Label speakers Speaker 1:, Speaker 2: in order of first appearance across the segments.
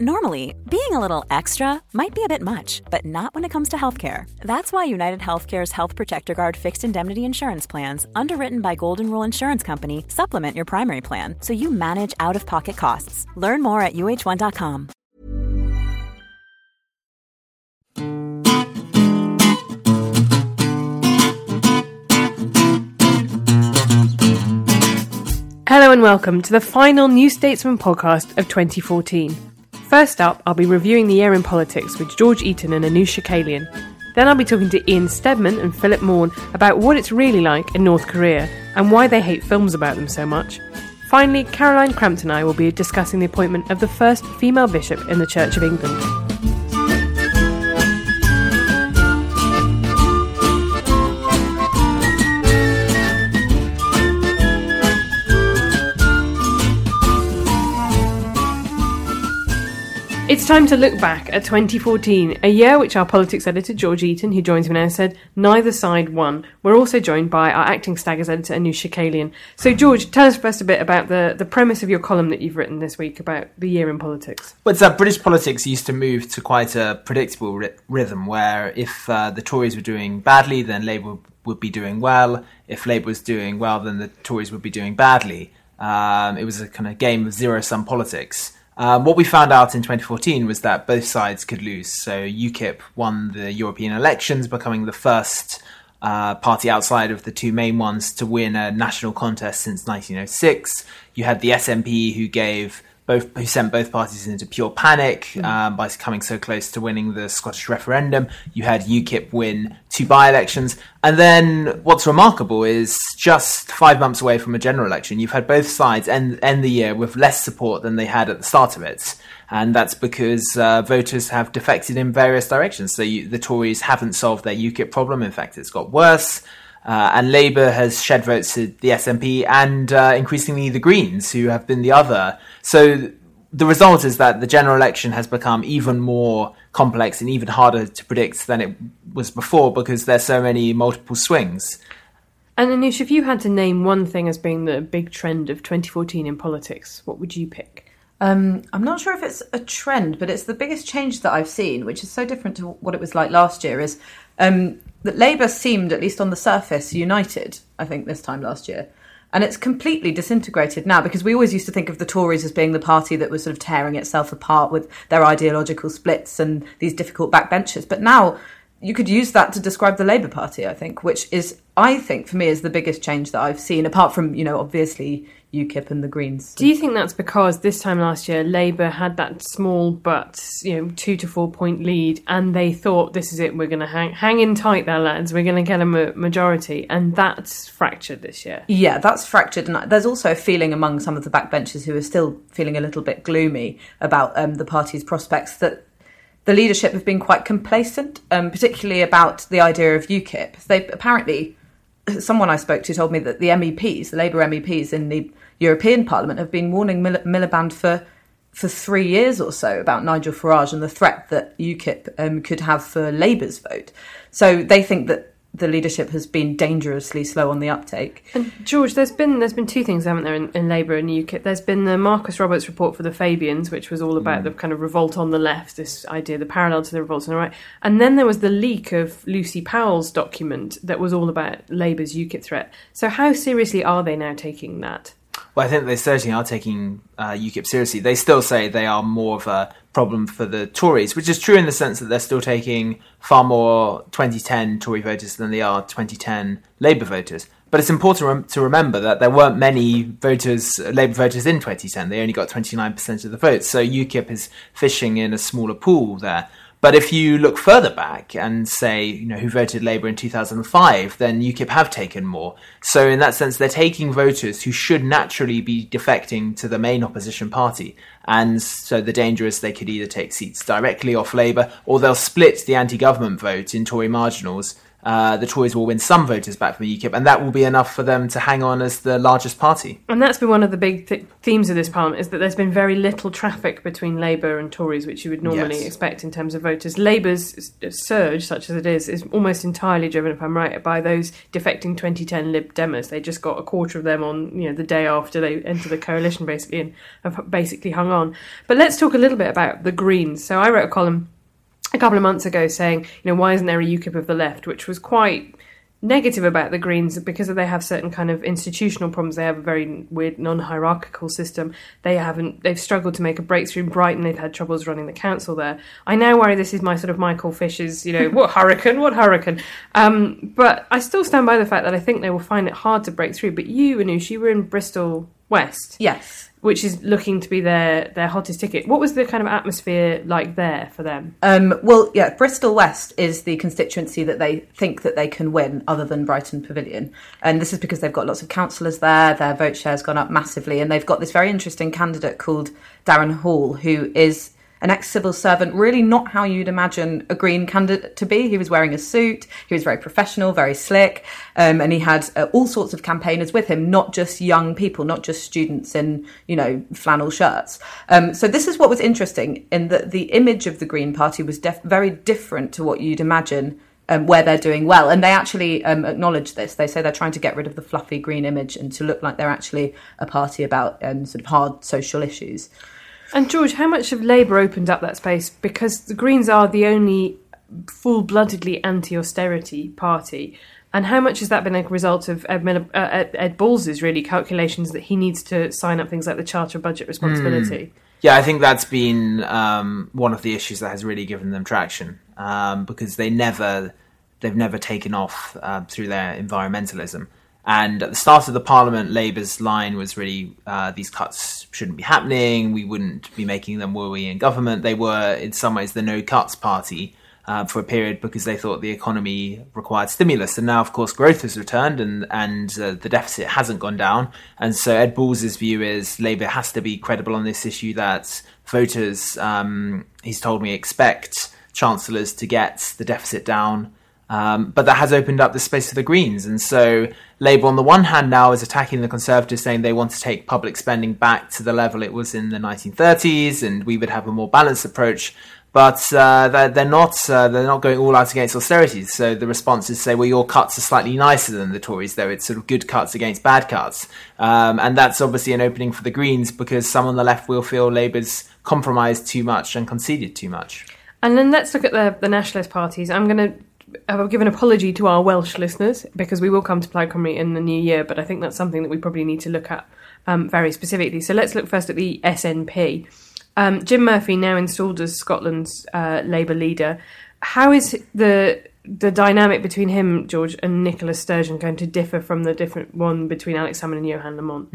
Speaker 1: Normally, being a little extra might be a bit much, but not when it comes to healthcare. That's why United Healthcare's Health Protector Guard fixed indemnity insurance plans, underwritten by Golden Rule Insurance Company, supplement your primary plan so you manage out of pocket costs. Learn more at uh1.com.
Speaker 2: Hello and welcome to the final New Statesman podcast of 2014. First up, I'll be reviewing the year in politics with George Eaton and Anoosh Chakelian. Then I'll be talking to Ian Steadman and Philip Maughan about what it's really like in North Korea and why they hate films about them so much. Finally, Caroline Crampton and I will be discussing the appointment of the first female bishop in the Church of England. It's time to look back at 2014, a year which our politics editor George Eaton, who joins me now, said neither side won. We're also joined by our acting Staggers editor Anoosh Chakelian. So, George, tell us first a bit about the, the premise of your column that you've written this week about the year in politics.
Speaker 3: Well, it's that British politics used to move to quite a predictable rhythm, where if uh, the Tories were doing badly, then Labour would be doing well. If Labour was doing well, then the Tories would be doing badly. Um, it was a kind of game of zero sum politics. Um, what we found out in 2014 was that both sides could lose. So UKIP won the European elections, becoming the first uh, party outside of the two main ones to win a national contest since 1906. You had the SNP who gave both who sent both parties into pure panic um, by coming so close to winning the Scottish referendum. You had UKIP win two by-elections, and then what's remarkable is just five months away from a general election, you've had both sides end end the year with less support than they had at the start of it, and that's because uh, voters have defected in various directions. So you, the Tories haven't solved their UKIP problem. In fact, it's got worse. Uh, and Labour has shed votes to the SNP and uh, increasingly the Greens, who have been the other. So the result is that the general election has become even more complex and even harder to predict than it was before because there's so many multiple swings.
Speaker 2: And Anoosh, if you had to name one thing as being the big trend of 2014 in politics, what would you pick?
Speaker 4: Um, I'm not sure if it's a trend, but it's the biggest change that I've seen, which is so different to what it was like last year. Is um, that Labour seemed, at least on the surface, united. I think this time last year, and it's completely disintegrated now because we always used to think of the Tories as being the party that was sort of tearing itself apart with their ideological splits and these difficult backbenchers. But now you could use that to describe the Labour Party, I think, which is, I think, for me, is the biggest change that I've seen, apart from, you know, obviously UKIP and the Greens.
Speaker 2: Do you think that's because this time last year Labour had that small but you know two to four point lead, and they thought this is it, we're going to hang hang in tight there, lads, we're going to get a ma- majority, and that's fractured this year.
Speaker 4: Yeah, that's fractured, and there's also a feeling among some of the backbenchers who are still feeling a little bit gloomy about um, the party's prospects that the leadership have been quite complacent, um, particularly about the idea of UKIP. They apparently, someone I spoke to told me that the MEPs, the Labour MEPs in the European Parliament, have been warning Mil- Miliband for for three years or so about Nigel Farage and the threat that UKIP um, could have for Labour's vote. So they think that the leadership has been dangerously slow on the uptake.
Speaker 2: And George, there's been there's been two things, haven't there, in, in Labour and UKIP. There's been the Marcus Roberts report for the Fabians, which was all about the kind of revolt on the left, this idea, the parallel to the revolt on the right. And then there was the leak of Lucy Powell's document that was all about Labour's UKIP threat. So how seriously are they now taking that?
Speaker 3: Well, I think they certainly are taking uh, UKIP seriously. They still say they are more of a problem for the Tories, which is true in the sense that they're still taking far more 2010 Tory voters than they are 2010 Labour voters. But it's important to remember that there weren't many voters, Labour voters in 2010. They only got 29% of the votes. So UKIP is fishing in a smaller pool there. But if you look further back and say, you know, who voted Labour in 2005, then UKIP have taken more. So in that sense, they're taking voters who should naturally be defecting to the main opposition party. And so the danger is they could either take seats directly off Labour or they'll split the anti-government vote in Tory marginals uh, the Tories will win some voters back from the UKIP, and that will be enough for them to hang on as the largest party.
Speaker 2: And that's been one of the big th- themes of this parliament is that there's been very little traffic between Labour and Tories, which you would normally
Speaker 3: Yes.
Speaker 2: expect in terms of voters. Labour's surge, such as it is, is almost entirely driven, if I'm right, by those defecting 2010 Lib Demers. They just got a quarter of them on, you know, the day after they entered the coalition, basically, and have basically hung on. But let's talk a little bit about the Greens. So I wrote a column a couple of months ago saying, you know, why isn't there a UKIP of the left, which was quite negative about the Greens because they have certain kind of institutional problems. They have a very weird non-hierarchical system. They haven't. They've struggled to make a breakthrough in Brighton. They've had troubles running the council there. I now worry this is my sort of Michael Fish's, you know, what hurricane, what hurricane. Um, but I still stand by the fact that I think they will find it hard to break through. But you, Anoosh, you were in Bristol West
Speaker 4: Yes.
Speaker 2: Which is looking to be their their hottest ticket. What was the kind of atmosphere like there for them?
Speaker 4: Um, well, yeah, Bristol West is the constituency that they think that they can win, other than Brighton Pavilion, and this is because they've got lots of councillors there. Their vote share's gone up massively, and they've got this very interesting candidate called Darren Hall, who is an ex-civil servant, really not how you'd imagine a Green candidate to be. He was wearing a suit, he was very professional, very slick, um, and he had uh, all sorts of campaigners with him, not just young people, not just students in, you know, flannel shirts. Um, so this is what was interesting in that the image of the Green Party was def- very different to what you'd imagine um, where they're doing well. And they actually um, acknowledge this. They say they're trying to get rid of the fluffy green image and to look like they're actually a party about um, sort of hard social issues.
Speaker 2: And George, how much of Labour opened up that space? Because the Greens are the only full-bloodedly anti-austerity party. And how much has that been a result of Ed, Miller, uh, Ed, Ed Balls's really calculations that he needs to sign up things like the Charter of Budget Responsibility?
Speaker 3: Yeah, I think that's been um, one of the issues that has really given them traction um, because they never they've never taken off uh, through their environmentalism. And at the start of the parliament, Labour's line was really uh, these cuts shouldn't be happening. We wouldn't be making them were we in government. They were in some ways the no cuts party. Uh, for a period because they thought the economy required stimulus, and now, of course, growth has returned and and uh, the deficit hasn't gone down. And so, Ed Balls' view is Labour has to be credible on this issue that voters, um, he's told me, expect chancellors to get the deficit down. Um, but that has opened up the space for the Greens. And so Labour, on the one hand, now is attacking the Conservatives, saying they want to take public spending back to the level it was in the 1930s, and we would have a more balanced approach. But uh, they're, they're not uh, they're not going all out against austerities. So the response is to say, well, your cuts are slightly nicer than the Tories, though it's sort of good cuts against bad cuts, um, and that's obviously an opening for the Greens because some on the left will feel Labour's compromised too much and conceded too much.
Speaker 2: And then let's look at the, the nationalist parties. I'm going to give an apology to our Welsh listeners because we will come to Plaid Cymru in the new year, but I think that's something that we probably need to look at um, very specifically. So let's look first at the SNP. Um, Jim Murphy, now installed as Scotland's uh, Labour leader, how is the the dynamic between him, George, and Nicola Sturgeon going to differ from the different one between Alex Salmond and Johann Lamont?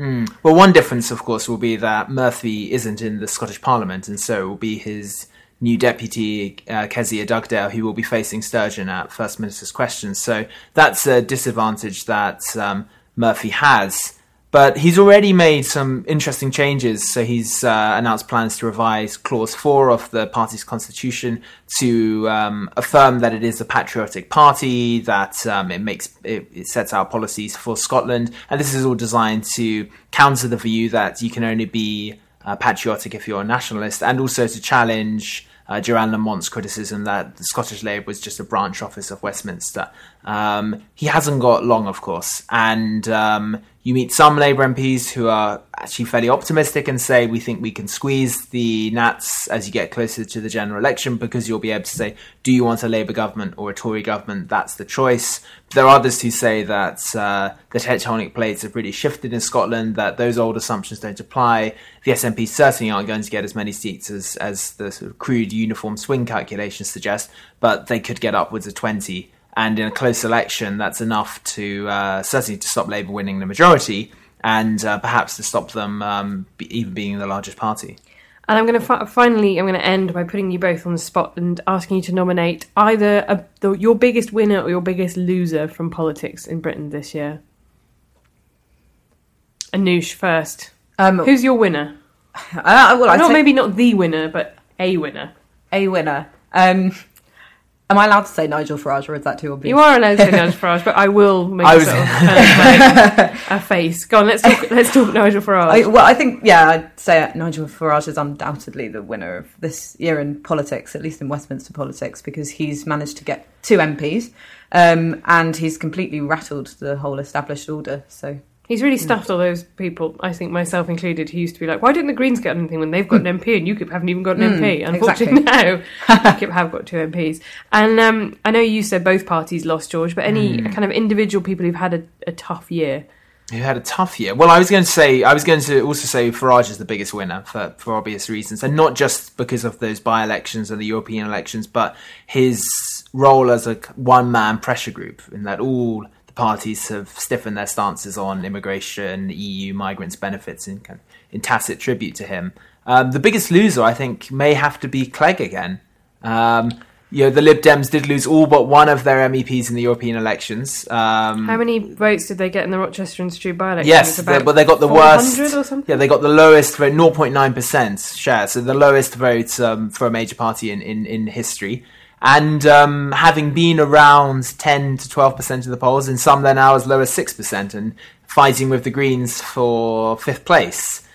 Speaker 3: Well, one difference, of course, will be that Murphy isn't in the Scottish Parliament, and so will be his new deputy, uh, Kezia Dugdale, who will be facing Sturgeon at First Minister's questions. So that's a disadvantage that um, Murphy has. But he's already made some interesting changes. So he's uh, announced plans to revise Clause 4 of the party's constitution to um, affirm that it is a patriotic party, that um, it makes it, it sets out policies for Scotland, and this is all designed to counter the view that you can only be uh, patriotic if you're a nationalist, and also to challenge uh, Johann Lamont's criticism that the Scottish Labour was just a branch office of Westminster. Um, he hasn't got long, of course, and um, you meet some Labour MPs who are actually fairly optimistic and say we think we can squeeze the Nats as you get closer to the general election because you'll be able to say, do you want a Labour government or a Tory government? That's the choice. There are others who say that uh, the tectonic plates have really shifted in Scotland, that those old assumptions don't apply. The SNP certainly aren't going to get as many seats as, as the sort of crude uniform swing calculations suggest, but they could get upwards of 20 and in a close election, that's enough to uh, certainly to stop Labour winning the majority, and uh, perhaps to stop them um, be, even being the largest party.
Speaker 2: And I'm going to fi- finally, I'm going to end by putting you both on the spot and asking you to nominate either a, the, your biggest winner or your biggest loser from politics in Britain this year. Anoosh first.
Speaker 4: Um,
Speaker 2: Who's your winner?
Speaker 4: uh, well,
Speaker 2: not
Speaker 4: say
Speaker 2: maybe not the winner, but a winner.
Speaker 4: a winner. Um, Am I allowed to say Nigel Farage, or is that too obvious?
Speaker 2: You are allowed to say Nigel Farage, but I will make
Speaker 3: I
Speaker 2: a
Speaker 3: was-
Speaker 2: sort of kind of like a face. Go on, let's talk. Let's talk Nigel Farage.
Speaker 4: I, well, I think, yeah, I'd say Nigel Farage is undoubtedly the winner of this year in politics, at least in Westminster politics, because he's managed to get two MPs um, and he's completely rattled the whole established order. So
Speaker 2: He's really hmm. stuffed all those people, I think myself included, who used to be like, why didn't the Greens get anything when they've got an MP and UKIP haven't even got an MP? Hmm, Unfortunately, now UKIP have got two MPs. And um, I know you said both parties lost, George, but any hmm. kind of individual people who've had a, a tough year?
Speaker 3: Who had a tough year? Well, I was going to say, I was going to also say Farage is the biggest winner for, for obvious reasons, and not just because of those by-elections and the European elections, but his role as a one-man pressure group in that all parties have stiffened their stances on immigration, EU migrants' benefits, in kind of, in tacit tribute to him. Um, the biggest loser, I think, may have to be Clegg again. Um, you know, the Lib Dems did lose all but one of their MEPs in the European elections. Um,
Speaker 2: How many votes did they get in the Rochester and Strood by-election?
Speaker 3: Yes, they, but they got the
Speaker 2: 400
Speaker 3: worst.
Speaker 2: or something?
Speaker 3: Yeah, they got the lowest vote, 0.9% share, so the lowest vote um, for a major party in, in, in history. And um, having been around 10 to 12% of the polls, in some they're now as low as 6%, and fighting with the Greens for fifth place.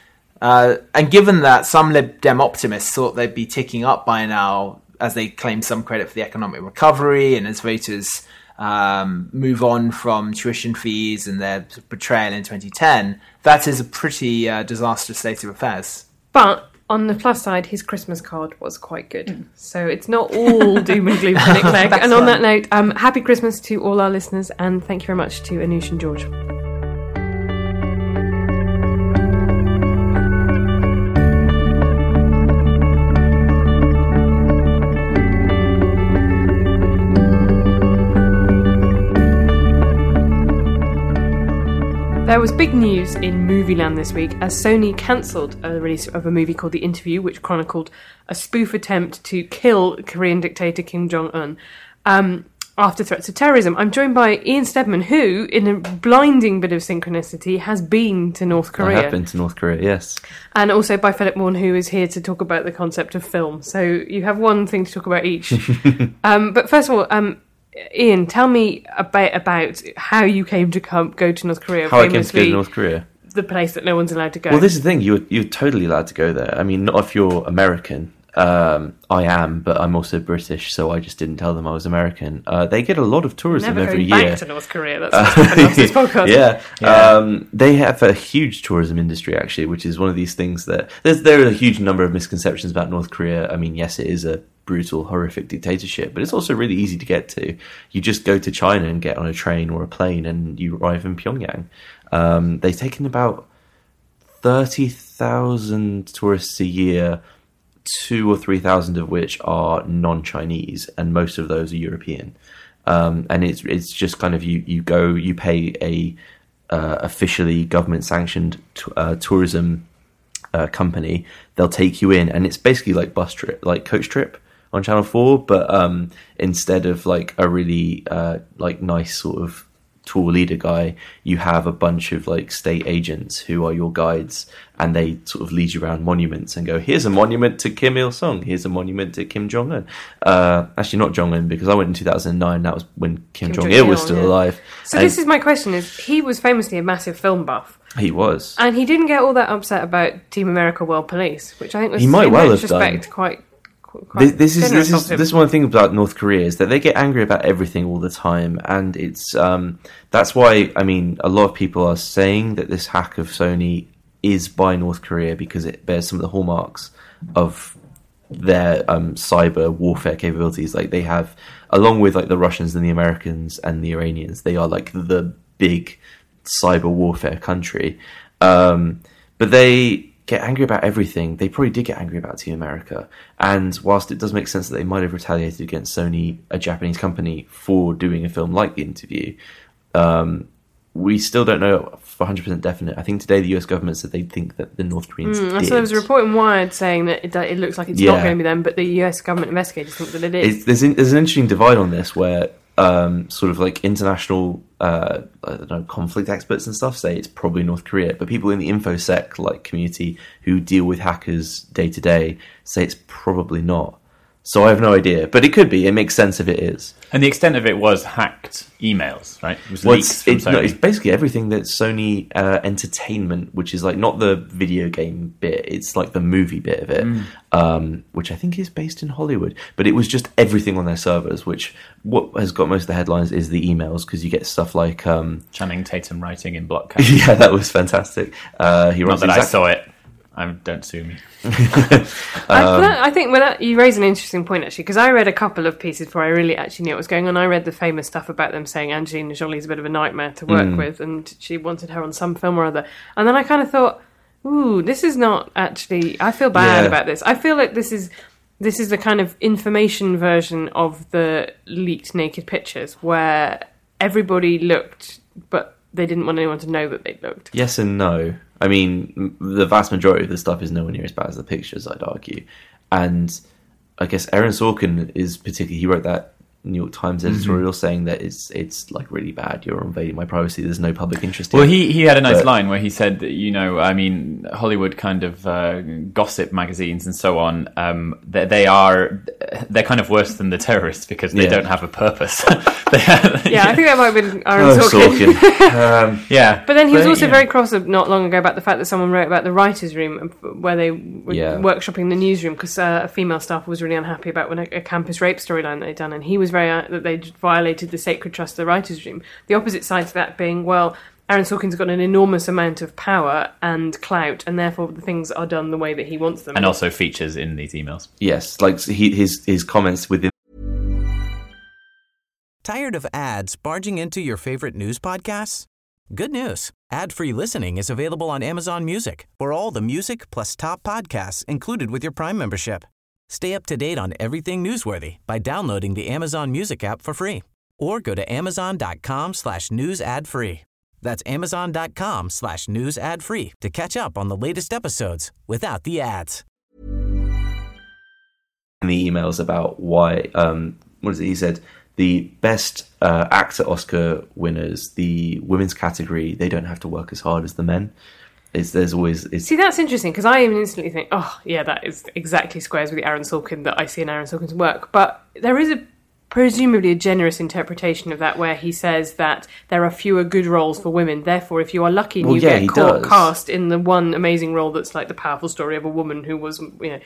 Speaker 3: Uh, and given that some Lib Dem optimists thought they'd be ticking up by now, as they claim some credit for the economic recovery, and as voters um, move on from tuition fees and their betrayal in 2010, that is a pretty uh, disastrous state of affairs.
Speaker 2: But on the plus side, his Christmas card was quite good. So it's not all doom and gloom Clegg. And on that note, um, happy Christmas to all our listeners, and thank you very much to Anoosh and George. There was big news in Movieland this week as Sony cancelled a release of a movie called The Interview, which chronicled a spoof attempt to kill Korean dictator Kim Jong Un um, after threats of terrorism. I'm joined by Ian Steadman, who, in a blinding bit of synchronicity, has been to North Korea.
Speaker 5: I have been to North Korea, yes.
Speaker 2: and also by Philip Maughan, who is here to talk about the concept of film. So you have one thing to talk about each. um, but first of all, um, Ian, tell me a bit about how you came to come go to North Korea.
Speaker 5: How I came to go to North Korea.
Speaker 2: the place that no one's allowed to go.
Speaker 5: Well, this is the thing. You're you're totally allowed to go there. I mean, not if you're American. Um, I am, but I'm also British, so I just didn't tell them I was American. Uh, they get a lot of tourism
Speaker 2: Never
Speaker 5: every
Speaker 2: going
Speaker 5: year.
Speaker 2: back to North Korea. That's what's happened this podcast.
Speaker 5: yeah,
Speaker 3: Yeah.
Speaker 5: Um, they have a huge tourism industry actually, which is one of these things that there's there are a huge number of misconceptions about North Korea. I mean, yes, it is a brutal, horrific dictatorship, but it's also really easy to get to. You just go to China and get on a train or a plane, and you arrive in Pyongyang. Um, they've taken about thirty thousand tourists a year two or three thousand of which are non-Chinese, and most of those are European. Um, and it's it's just kind of you you go you pay a uh, officially government sanctioned t- uh, tourism uh, company. They'll take you in, and it's basically like bus trip, like coach trip on Channel Four, but um, instead of like a really uh, like nice sort of tour leader guy, you have a bunch of like state agents who are your guides, and they sort of lead you around monuments and go, "Here's a monument to Kim Il Sung. Here's a monument to Kim Jong Un." Uh, actually, not Jong Un because I went in 2009. That was when Kim,
Speaker 2: Kim
Speaker 5: Jong Il was still
Speaker 2: yeah.
Speaker 5: alive.
Speaker 2: So
Speaker 5: And
Speaker 2: this is my question: Is he was famously a massive film buff,
Speaker 5: he was.
Speaker 2: and he didn't get all that upset about Team America World Police, which I think was
Speaker 5: He might well have done.
Speaker 2: quite. Quite
Speaker 5: This, is this is this is one thing about North Korea is that they get angry about everything all the time, and it's um, that's why I mean a lot of people are saying that this hack of Sony is by North Korea because it bears some of the hallmarks of their um, cyber warfare capabilities. Like they have, along with like the Russians and the Americans and the Iranians, they are like the big cyber warfare country. Um, but they get angry about everything. They probably did get angry about Team America. And whilst it does make sense that they might have retaliated against Sony, a Japanese company, for doing a film like The Interview, um, we still don't know for 100% definite. I think today the US government said they think that the North Koreans
Speaker 2: Mm,
Speaker 5: did.
Speaker 2: so there was a report in Wired saying that it, that it looks like it's
Speaker 5: Yeah.
Speaker 2: not going to be them, but the US government investigators think that it is.
Speaker 5: It's, there's, in, there's an interesting divide on this where um, sort of like international uh, know conflict experts and stuff say it's probably North Korea, but people in the infosec like community who deal with hackers day to day say it's probably not. So I have no idea, but it could be. It makes sense if it is.
Speaker 6: And the extent of it was hacked emails, right? It was
Speaker 5: Well,
Speaker 6: leaks
Speaker 5: it's, it's, no, it's basically everything that Sony uh, Entertainment, which is like not the video game bit, it's like the movie bit of it,
Speaker 6: Mm.
Speaker 5: um, which I think is based in Hollywood. But it was just everything on their servers. Which what has got most of the headlines is the emails because you get stuff like, um,
Speaker 6: Channing Tatum writing in block
Speaker 5: yeah, that was fantastic. Uh, he
Speaker 6: Not that I saw it. I don't sue me.
Speaker 2: I, um, I think well, that, you raise an interesting point actually because I read a couple of pieces before I really actually knew what was going on. I read the famous stuff about them saying Angelina Jolie's a bit of a nightmare to work hmm. with, and she wanted her on some film or other. And then I kind of thought, ooh, this is not actually. I feel bad
Speaker 5: Yeah.
Speaker 2: about this. I feel like this is this is the kind of information version of the leaked naked pictures where everybody looked, but they didn't want anyone to know that they'd looked.
Speaker 5: Yes and no. I mean, the vast majority of the stuff is nowhere near as bad as the pictures, I'd argue. And I guess Aaron Sorkin is particularly, he wrote that New York Times
Speaker 6: Mm-hmm.
Speaker 5: editorial saying that it's it's like really bad. You're invading my privacy. There's no public interest.
Speaker 6: Well,
Speaker 5: in
Speaker 6: he, he had a nice
Speaker 5: But-
Speaker 6: line where he said that, you know, I mean, Hollywood kind of uh, gossip magazines and so on, um, they, they are, they're kind of worse than the terrorists because they
Speaker 5: Yeah.
Speaker 6: don't have a purpose. They-
Speaker 2: Yeah, I think that might have been Aaron
Speaker 5: Oh,
Speaker 2: Sorkin.
Speaker 5: Sorkin. um,
Speaker 6: yeah.
Speaker 2: But then he was
Speaker 6: But,
Speaker 2: also
Speaker 6: yeah.
Speaker 2: very cross not long ago about the fact that someone wrote about the writers' room where they were
Speaker 5: Yeah.
Speaker 2: workshopping the newsroom because uh, a female staff was really unhappy about when a, a campus rape storyline they'd done, and he was very uh, that they violated the sacred trust of the writers' room. The opposite side to that being, well, Aaron Sorkin's got an enormous amount of power and clout, and therefore the things are done the way that he wants them.
Speaker 6: And also features in these emails.
Speaker 5: yes, like he, his his comments within
Speaker 7: Tired of ads barging into your favorite news podcasts? Good news. Ad-free listening is available on Amazon Music for all the music plus top podcasts included with your Prime membership. Stay up to date on everything newsworthy by downloading the Amazon Music app for free or go to amazon.com slash news ad free. That's amazon.com slash news ad free to catch up on the latest episodes without the ads.
Speaker 5: the emails about why um what is it he said the best uh, actor oscar winners the women's category they don't have to work as hard as the men it's there's always it's
Speaker 2: See, that's interesting because I instantly think, oh, yeah, that is exactly squares with the Aaron Sorkin that I see in Aaron Sorkin's work. But there is a presumably a generous interpretation of that where he says that there are fewer good roles for women. Therefore, if you are lucky and
Speaker 5: Well,
Speaker 2: you
Speaker 5: yeah,
Speaker 2: get caught, cast in the one amazing role that's like the powerful story of a woman who was, you know,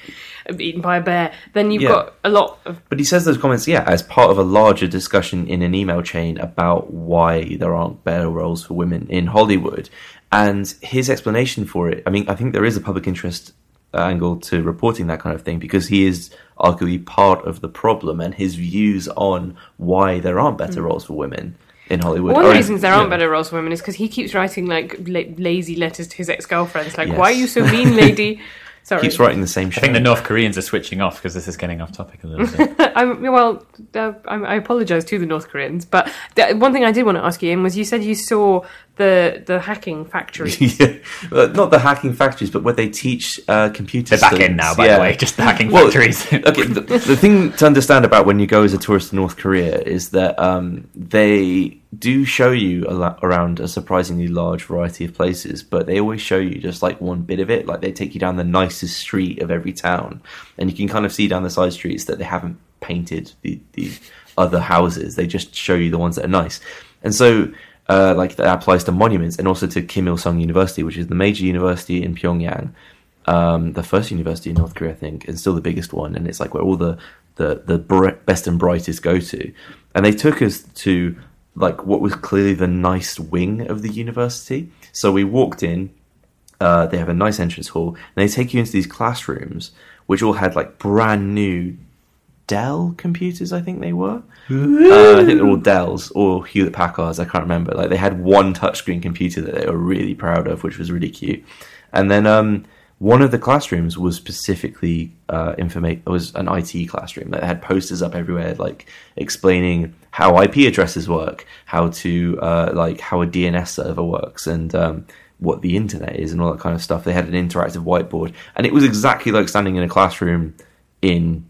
Speaker 2: eaten by a bear, then you've
Speaker 5: Yeah.
Speaker 2: got a lot of
Speaker 5: But he says those comments, yeah, as part of a larger discussion in an email chain about why there aren't better roles for women in Hollywood. And his explanation for it, I mean, I think there is a public interest angle to reporting that kind of thing because he is arguably part of the problem and his views on why there aren't better roles for women in Hollywood.
Speaker 2: One of the reasons there aren't better roles for women is because he keeps writing like la- lazy letters to his ex-girlfriends, like
Speaker 5: Yes.
Speaker 2: "Why are you so mean, lady?" Sorry,
Speaker 5: Keeps writing the same
Speaker 6: I think the North Koreans are switching off because this is getting off topic a little bit.
Speaker 2: I'm, well, uh, I, I apologise to the North Koreans, but the, one thing I did want to ask you, Ian, was you said you saw the the hacking factories.
Speaker 5: yeah. Well, not the hacking factories, but where they teach uh, computer.
Speaker 6: They're back in now, by
Speaker 5: Yeah.
Speaker 6: the way, just the hacking
Speaker 5: Well,
Speaker 6: factories.
Speaker 5: okay, the, the thing to understand about when you go as a tourist to North Korea is that um, they do show you a la- around a surprisingly large variety of places, but they always show you just like one bit of it. Like they take you down the nicest street of every town, and you can kind of see down the side streets that they haven't painted the, the other houses. They just show you the ones that are nice, and so. Uh, like that applies to monuments and also to Kim Il Sung University, which is the major university in Pyongyang, um, the first university in North Korea, I think, and still the biggest one, and it's like where all the the the best and brightest go to. And they took us to like what was clearly the nice wing of the university. So we walked in. Uh, they have a nice entrance hall, and they take you into these classrooms, which all had like brand new Dell computers. I think they were. Uh, I think they're all Dells or Hewlett Packards. I can't remember. Like they had one touchscreen computer that they were really proud of, which was really cute. And then um, one of the classrooms was specifically uh, informa- was an IT classroom that had posters up everywhere, like explaining how IP addresses work, how to uh, like how a DNS server works, and um, what the internet is, and all that kind of stuff. They had an interactive whiteboard, and it was exactly like standing in a classroom in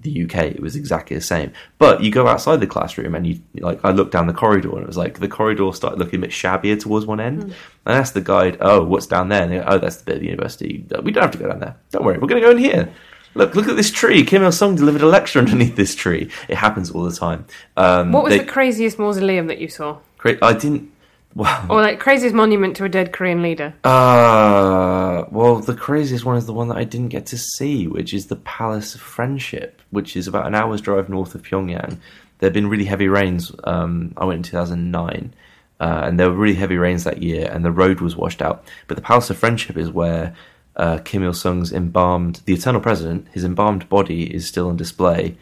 Speaker 5: the UK, it was exactly the same. But you go outside the classroom and you like I looked down the corridor and it was like the corridor started looking a bit shabbier towards one end. And I asked the guide, "Oh, what's down there?" And they go, "Oh, that's the bit of the university. We don't have to go down there. Don't worry, we're going to go in here." Look, look at this tree. Kim Il Sung delivered a lecture underneath this tree. It happens all the time. Um,
Speaker 2: What was
Speaker 5: they-
Speaker 2: the craziest mausoleum that you saw?
Speaker 5: I didn't. Wow.
Speaker 2: Or like craziest monument to a dead Korean leader?
Speaker 5: Uh, well, the craziest one is the one that I didn't get to see, which is the Palace of Friendship, which is about an hour's drive north of Pyongyang. There have been really heavy rains. Um, I went in 2009, uh, and there were really heavy rains that year, and the road was washed out. But the Palace of Friendship is where uh, Kim Il Sung's embalmed, the eternal president, his embalmed body is still on display,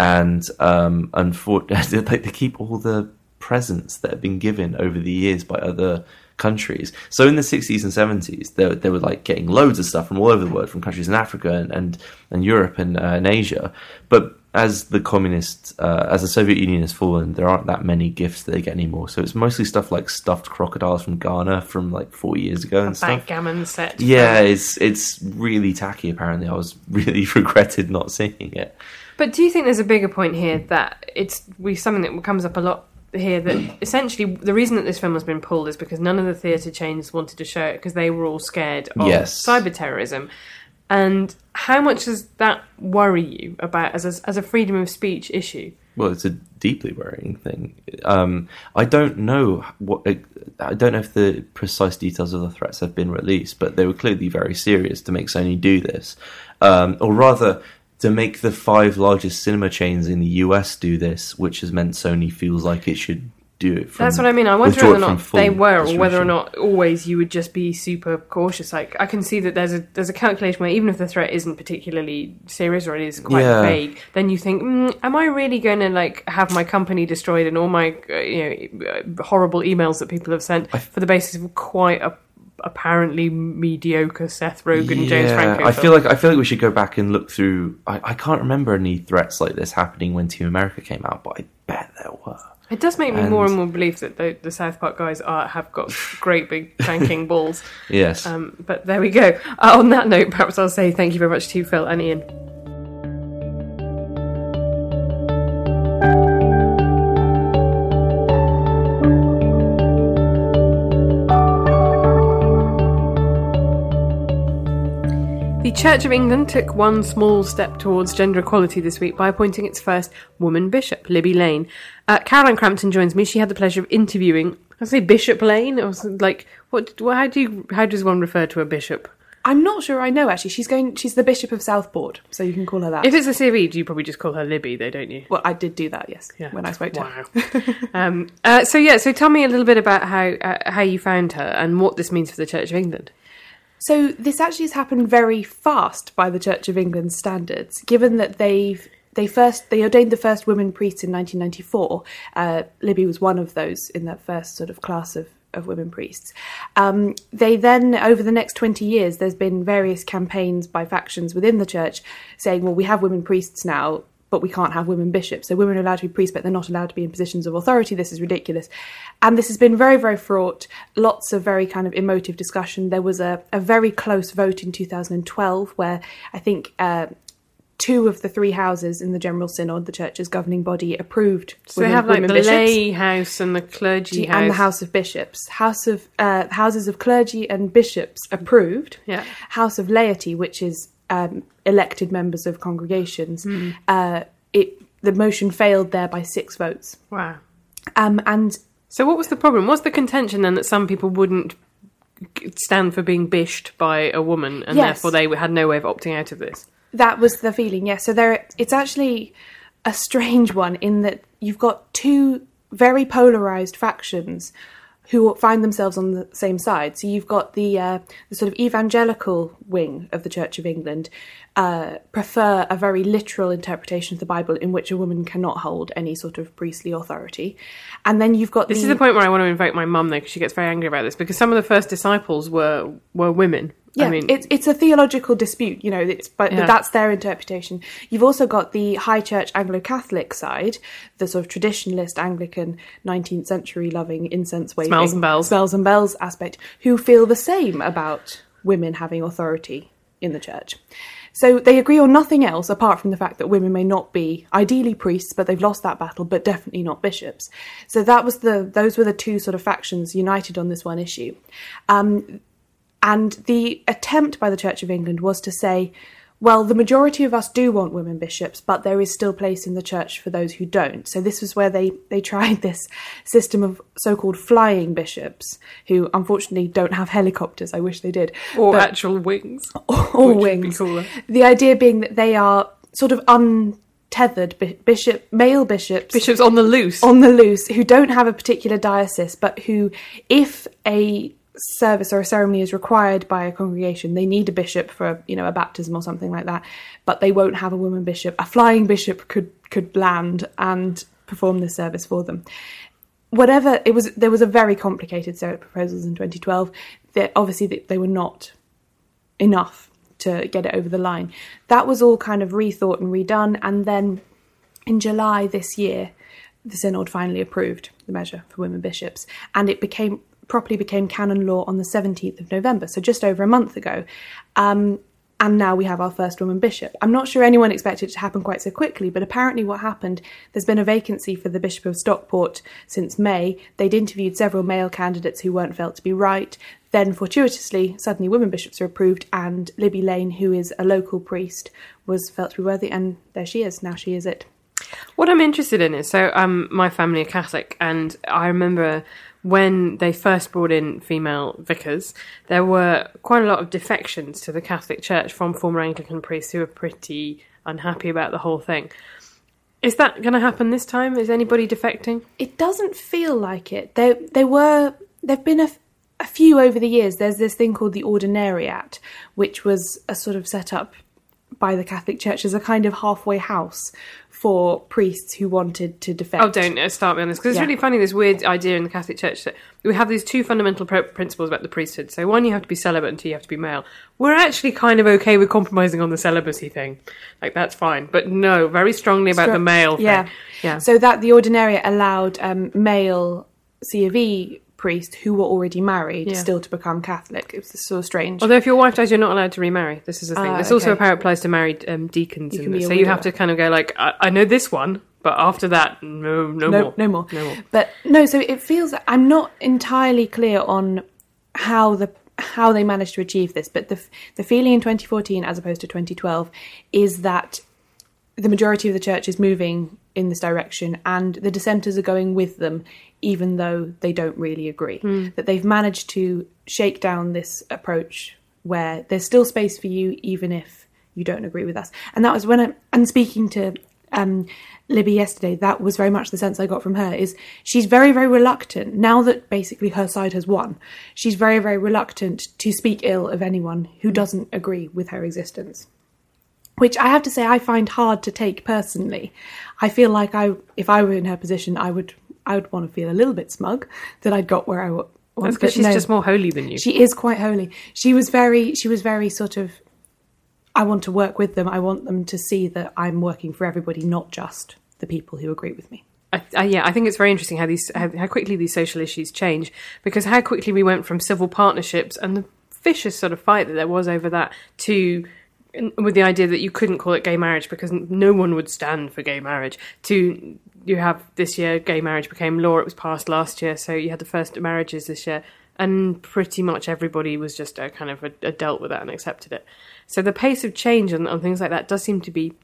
Speaker 5: and um, unfortunately, they keep all the presents that have been given over the years by other countries. So in the 60s and 70s, they, they were like getting loads of stuff from all over the world, from countries in Africa and and, and Europe and, uh, and Asia. But as the communist, uh, as the Soviet Union has fallen, there aren't that many gifts that they get anymore. So it's mostly stuff like stuffed crocodiles from Ghana from like four years ago and stuff.
Speaker 2: Backgammon set.
Speaker 5: Yeah, it's it's really tacky. Apparently, I was really regretted not seeing it.
Speaker 2: But do you think there's a bigger point here that it's we something that comes up a lot here that essentially the reason that this film has been pulled is because none of the theatre chains wanted to show it because they were all scared of
Speaker 5: Yes.
Speaker 2: cyber terrorism. And how much does that worry you about as a, as a freedom of speech issue?
Speaker 5: Well, it's a deeply worrying thing. Um, I don't know what I don't know if the precise details of the threats have been released, but they were clearly very serious to make Sony do this, um, or rather to make the five largest cinema chains in the US do this, which has meant Sony feels like it should do it. From,
Speaker 2: That's what I mean. I wonder whether or not they were, or whether or not always you would just be super cautious. Like I can see that there's a there's a calculation where even if the threat isn't particularly serious or it is quite
Speaker 5: Yeah.
Speaker 2: vague, then you think, mm, am I really going to like have my company destroyed and all my uh, you know uh, horrible emails that people have sent for the basis of quite a apparently mediocre Seth Rogen James Franco?
Speaker 5: I
Speaker 2: film?
Speaker 5: feel like I feel like we should go back and look through. I, I can't remember any threats like this happening when Team America came out, but I bet there were.
Speaker 2: It does make me
Speaker 5: And-
Speaker 2: more and more believe that the, the South Park guys are have got great big banking balls.
Speaker 5: Yes.
Speaker 2: Um, but there we go. Uh, on that note, perhaps I'll say thank you very much to Phil and Ian. The Church of England took one small step towards gender equality this week by appointing its first woman bishop, Libby Lane. Uh, Caroline Crampton joins me. She had the pleasure of interviewing. I say Bishop Lane. It was like, what? How do you? How does one refer to a bishop?
Speaker 8: I'm not sure I know actually. She's going. She's the Bishop of Stockport, so you can call her that.
Speaker 2: If it's a CV, you probably just call her Libby, though, don't you?
Speaker 8: well, I did do that, yes,
Speaker 2: Yeah.
Speaker 8: when I spoke to
Speaker 2: Wow.
Speaker 8: her.
Speaker 2: um, uh, so yeah, so tell me a little bit about how uh, how you found her and what this means for the Church of England.
Speaker 8: So this actually has happened very fast by the Church of England standards, given that they've they first they ordained the first women priests in 1994. Uh, Libby was one of those in that first sort of class of of women priests. Um, they then, over the next 20 years, there's been various campaigns by factions within the church saying, well, we have women priests now, but we can't have women bishops. So women are allowed to be priests, but they're not allowed to be in positions of authority. This is ridiculous. And this has been very, very fraught. Lots of very kind of emotive discussion. There was a, a very close vote in 2012 where I think uh, two of the three houses in the General Synod, the church's governing body, approved
Speaker 2: So they have like the lay house and the clergy house.
Speaker 8: and the House of Bishops. House of uh, Houses of Clergy and Bishops approved.
Speaker 2: Yeah.
Speaker 8: House of Laity, which is um, elected members of congregations,
Speaker 2: Hmm.
Speaker 8: uh, it the motion failed there by six votes.
Speaker 2: Wow.
Speaker 8: Um, and
Speaker 2: So what was the problem? What's the contention then that some people wouldn't stand for being bished by a woman, and
Speaker 8: Yes.
Speaker 2: therefore they had no way of opting out of this?
Speaker 8: That was the feeling, yes. So there, it's actually a strange one in that you've got two very polarized factions who find themselves on the same side. So you've got the uh, the sort of evangelical wing of the Church of England uh, prefer a very literal interpretation of the Bible in which a woman cannot hold any sort of priestly authority, and then you've got
Speaker 2: This
Speaker 8: the,
Speaker 2: is the point where I want to invoke my mum, though, because she gets very angry about this. Because some of the first disciples were were women.
Speaker 8: Yeah,
Speaker 2: I mean,
Speaker 8: it's it's a theological dispute, you know. It's but,
Speaker 2: Yeah.
Speaker 8: but that's their interpretation. You've also got the High Church Anglo-Catholic side, the sort of traditionalist Anglican, nineteenth century loving incense waving,
Speaker 2: Smells and bells.
Speaker 8: smells and bells aspect, who feel the same about women having authority in the church. So they agree on nothing else apart from the fact that women may not be ideally priests, but they've lost that battle, but definitely not bishops. So that was the those were the two sort of factions united on this one issue. Um, and the attempt by the Church of England was to say, well, the majority of us do want women bishops, but there is still place in the church for those who don't. So this was where they, they tried this system of so-called flying bishops, who unfortunately don't have helicopters. I wish they did.
Speaker 2: Or
Speaker 8: But-
Speaker 2: actual wings.
Speaker 8: or wings. The idea being that they are sort of untethered bi- bishop, male bishops,
Speaker 2: Bishops on the loose.
Speaker 8: on the loose who don't have a particular diocese, but who, if a service or a ceremony is required by a congregation, they need a bishop for you know a baptism or something like that. But they won't have a woman bishop. A flying bishop could could land and perform this service for them. Whatever it was, there was a very complicated set of proposals in 2012. That obviously they were not enough to get it over the line. That was all kind of rethought and redone, and then in July this year, the synod finally approved the measure for women bishops, and it became properly became canon law on the 17th of November, so just over a month ago. Um, and now we have our first woman bishop. I'm not sure anyone expected it to happen quite so quickly, but apparently what happened, there's been a vacancy for the Bishop of Stockport since May. They'd interviewed several male candidates who weren't felt to be right. Then, fortuitously, suddenly women bishops are approved, and Libby Lane, who is a local priest, was felt to be worthy, and there she is. Now she is it.
Speaker 2: What I'm interested in is so um, my family are Catholic, and I remember when they first brought in female vicars, there were quite a lot of defections to the Catholic Church from former Anglican priests who were pretty unhappy about the whole thing. Is that going to happen this time? Is anybody defecting?
Speaker 8: It doesn't feel like it. There, there were, there've been a, a few over the years. There's this thing called the Ordinariate, which was a sort of set up by the Catholic Church as a kind of halfway house for priests who wanted to defect.
Speaker 2: Oh, don't uh, start me on this because it's
Speaker 8: Yeah.
Speaker 2: really funny. This weird idea in the Catholic Church that we have these two fundamental pro- principles about the priesthood. So one, you have to be celibate, and two, you have to be male. We're actually kind of okay with compromising on the celibacy thing, like that's fine. But no, very strongly about the male. Thing.
Speaker 8: Yeah,
Speaker 2: yeah.
Speaker 8: So that the Ordinariate allowed um, male C of E priests who were already married
Speaker 2: Yeah.
Speaker 8: still to become Catholic. It was so strange.
Speaker 2: Although if your wife dies, you're not allowed to remarry. This is the thing.
Speaker 8: Ah,
Speaker 2: this also
Speaker 8: okay.
Speaker 2: apparently applies to married um, deacons.
Speaker 8: You.
Speaker 2: So you have to kind of go like, I, I know this one, but after that, no, no,
Speaker 8: no,
Speaker 2: more,
Speaker 8: no more.
Speaker 2: no more.
Speaker 8: But no, so it feels I'm not entirely clear on how the how they managed to achieve this, but the the feeling in 2014 as opposed to 2012 is that the majority of the church is moving in this direction and the dissenters are going with them even though they don't really agree. That they've managed to shake down this approach where there's still space for you even if you don't agree with us. And that was when i and speaking to um, libby yesterday that was very much the sense i got from her is she's very very reluctant now that basically her side has won she's very very reluctant to speak ill of anyone who doesn't agree with her existence. Which I have to say I find hard to take personally. I feel like I, if I were in her position, I would, I would want to feel a little bit smug that I'd got where I wa- was.
Speaker 2: That's because
Speaker 8: but
Speaker 2: she's
Speaker 8: no,
Speaker 2: just more holy than you.
Speaker 8: She is quite holy. She was very, she was very sort of. I want to work with them. I want them to see that I'm working for everybody, not just the people who agree with me.
Speaker 2: I, I, yeah, I think it's very interesting how these how, how quickly these social issues change because how quickly we went from civil partnerships and the vicious sort of fight that there was over that to with the idea that you couldn't call it gay marriage because no one would stand for gay marriage. To you have this year gay marriage became law. It was passed last year so you had the first marriages this year. And pretty much everybody was just uh, kind of uh, dealt with that and accepted it. So the pace of change on, on things like that does seem to be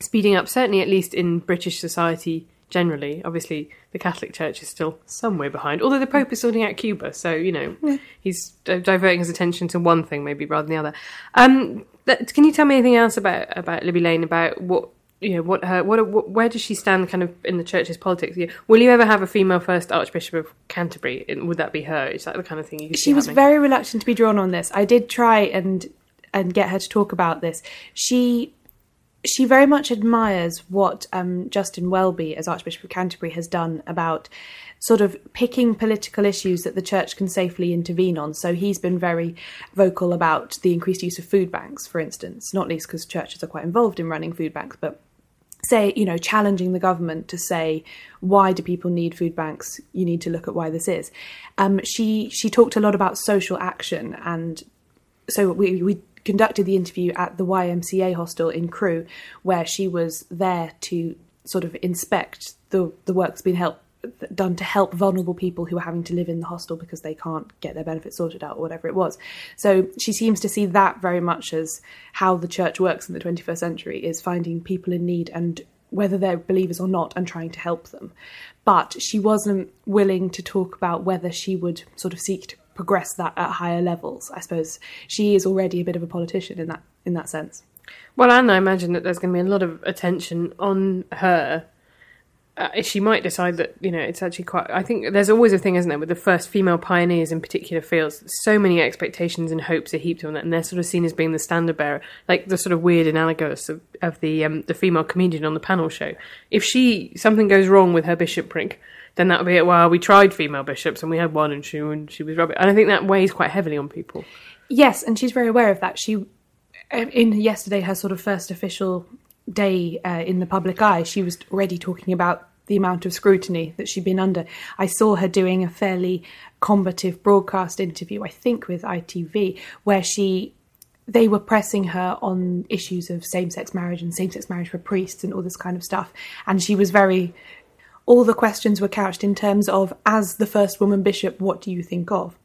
Speaker 2: speeding up, certainly at least in British society generally. Obviously, the Catholic Church is still some way behind, although the Pope is sorting out Cuba, so, you know, he's diverting his attention to one thing maybe rather than the other. Um, that, can you tell me anything else about, about Libby Lane, about what. You know what her what, what where does she stand kind of in the church's politics? Will you ever have a female first Archbishop of Canterbury? Would that be her? Is that the kind of thing you?
Speaker 8: She was
Speaker 2: happening?
Speaker 8: very reluctant to be drawn on this. I did try and and get her to talk about this. She she very much admires what um, Justin Welby, as Archbishop of Canterbury, has done about sort of picking political issues that the church can safely intervene on. So he's been very vocal about the increased use of food banks, for instance, not least because churches are quite involved in running food banks, but say you know challenging the government to say why do people need food banks you need to look at why this is um, she she talked a lot about social action and so we, we conducted the interview at the YMCA hostel in Crewe where she was there to sort of inspect the the work that's been help done to help vulnerable people who are having to live in the hostel because they can't get their benefits sorted out or whatever it was. So she seems to see that very much as how the church works in the 21st century is finding people in need and whether they're believers or not and trying to help them. But she wasn't willing to talk about whether she would sort of seek to progress that at higher levels. I suppose she is already a bit of a politician in that in that sense.
Speaker 2: Well, and I imagine that there's going to be a lot of attention on her. Uh, she might decide that you know it's actually quite. I think there's always a thing, isn't there, with the first female pioneers in particular fields. So many expectations and hopes are heaped on that, and they're sort of seen as being the standard bearer, like the sort of weird analogous of, of the um, the female comedian on the panel show. If she something goes wrong with her bishopric, then that would be it. Well, we tried female bishops and we had one, and she and she was rubbish. And I think that weighs quite heavily on people.
Speaker 8: Yes, and she's very aware of that. She in yesterday her sort of first official day uh, in the public eye, she was already talking about the amount of scrutiny that she'd been under. I saw her doing a fairly combative broadcast interview, I think with ITV, where she they were pressing her on issues of same-sex marriage and same-sex marriage for priests and all this kind of stuff, and she was very. All the questions were couched in terms of, as the first woman bishop, what do you think of?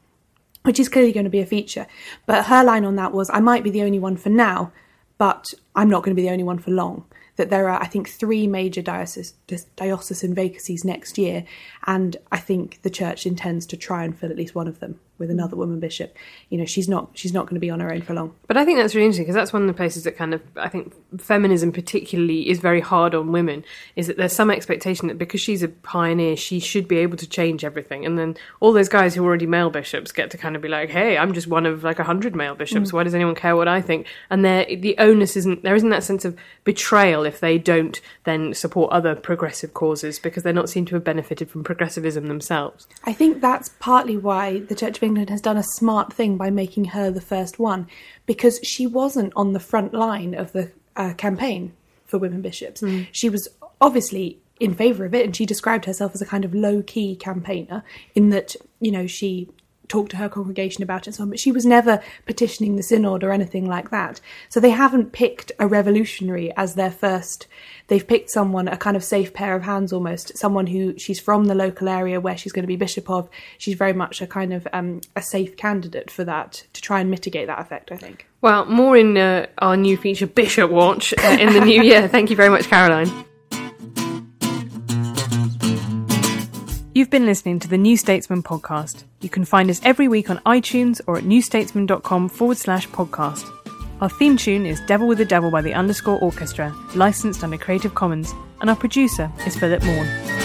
Speaker 8: which is clearly going to be a feature. But her line on that was, I might be the only one for now, but I'm not going to be the only one for long. That there are, I think, three major diocesan vacancies next year, and I think the church intends to try and fill at least one of them with another woman bishop. You know, she's not she's not going to be on her own for long.
Speaker 2: But I think that's really interesting because that's one of the places that kind of I think feminism particularly is very hard on women. Is that there's some expectation that because she's a pioneer, she should be able to change everything, and then all those guys who are already male bishops get to kind of be like, hey, I'm just one of like a hundred male bishops. Mm. Why does anyone care what I think? And there the onus isn't there isn't that sense of betrayal if they don't then support other progressive causes because they're not seen to have benefited from progressivism themselves.
Speaker 8: I think that's partly why the Church of England has done a smart thing by making her the first one, because she wasn't on the front line of the uh, campaign for women bishops. Mm. She was obviously in favour of it, and she described herself as a kind of low key campaigner in that, you know, she talk to her congregation about it and so on, but she was never petitioning the synod or anything like that. So they haven't picked a revolutionary as their first. They've picked someone, a kind of safe pair of hands almost, someone who she's from the local area where she's going to be bishop of. She's very much a kind of um, a safe candidate for that to try and mitigate that effect, I think.
Speaker 2: Well, more in uh, our new feature, Bishop Watch, uh, in the new year. Thank you very much, Caroline. You've been listening to the New Statesman podcast. You can find us every week on iTunes or at newstatesman.com forward slash podcast. Our theme tune is Devil with the Devil by the Underscore Orchestra, licensed under Creative Commons, and our producer is Philip Maughan.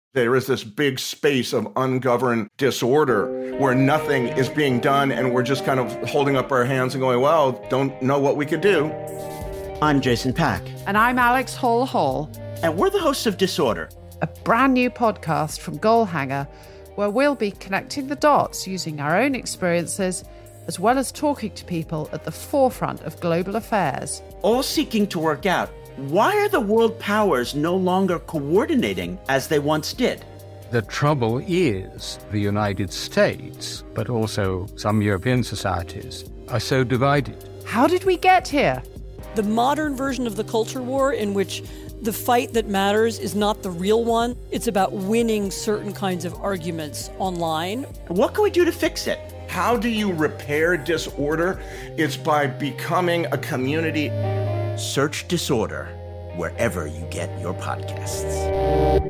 Speaker 9: There is this big space of ungoverned disorder where nothing is being done and we're just kind of holding up our hands and going, well, don't know what we could do.
Speaker 10: I'm Jason Pack.
Speaker 11: And I'm Alex Hall Hall.
Speaker 10: And we're the hosts of Disorder,
Speaker 11: a brand new podcast from Goalhanger where we'll be connecting the dots using our own experiences as well as talking to people at the forefront of global affairs.
Speaker 10: All seeking to work out why are the world powers no longer coordinating as they once did?
Speaker 12: The trouble is the United States, but also some European societies, are so divided.
Speaker 11: How did we get here?
Speaker 13: The modern version of the culture war, in which the fight that matters is not the real one, it's about winning certain kinds of arguments online.
Speaker 10: What can we do to fix it?
Speaker 9: How do you repair disorder? It's by becoming a community.
Speaker 10: Search Disorder wherever you get your podcasts.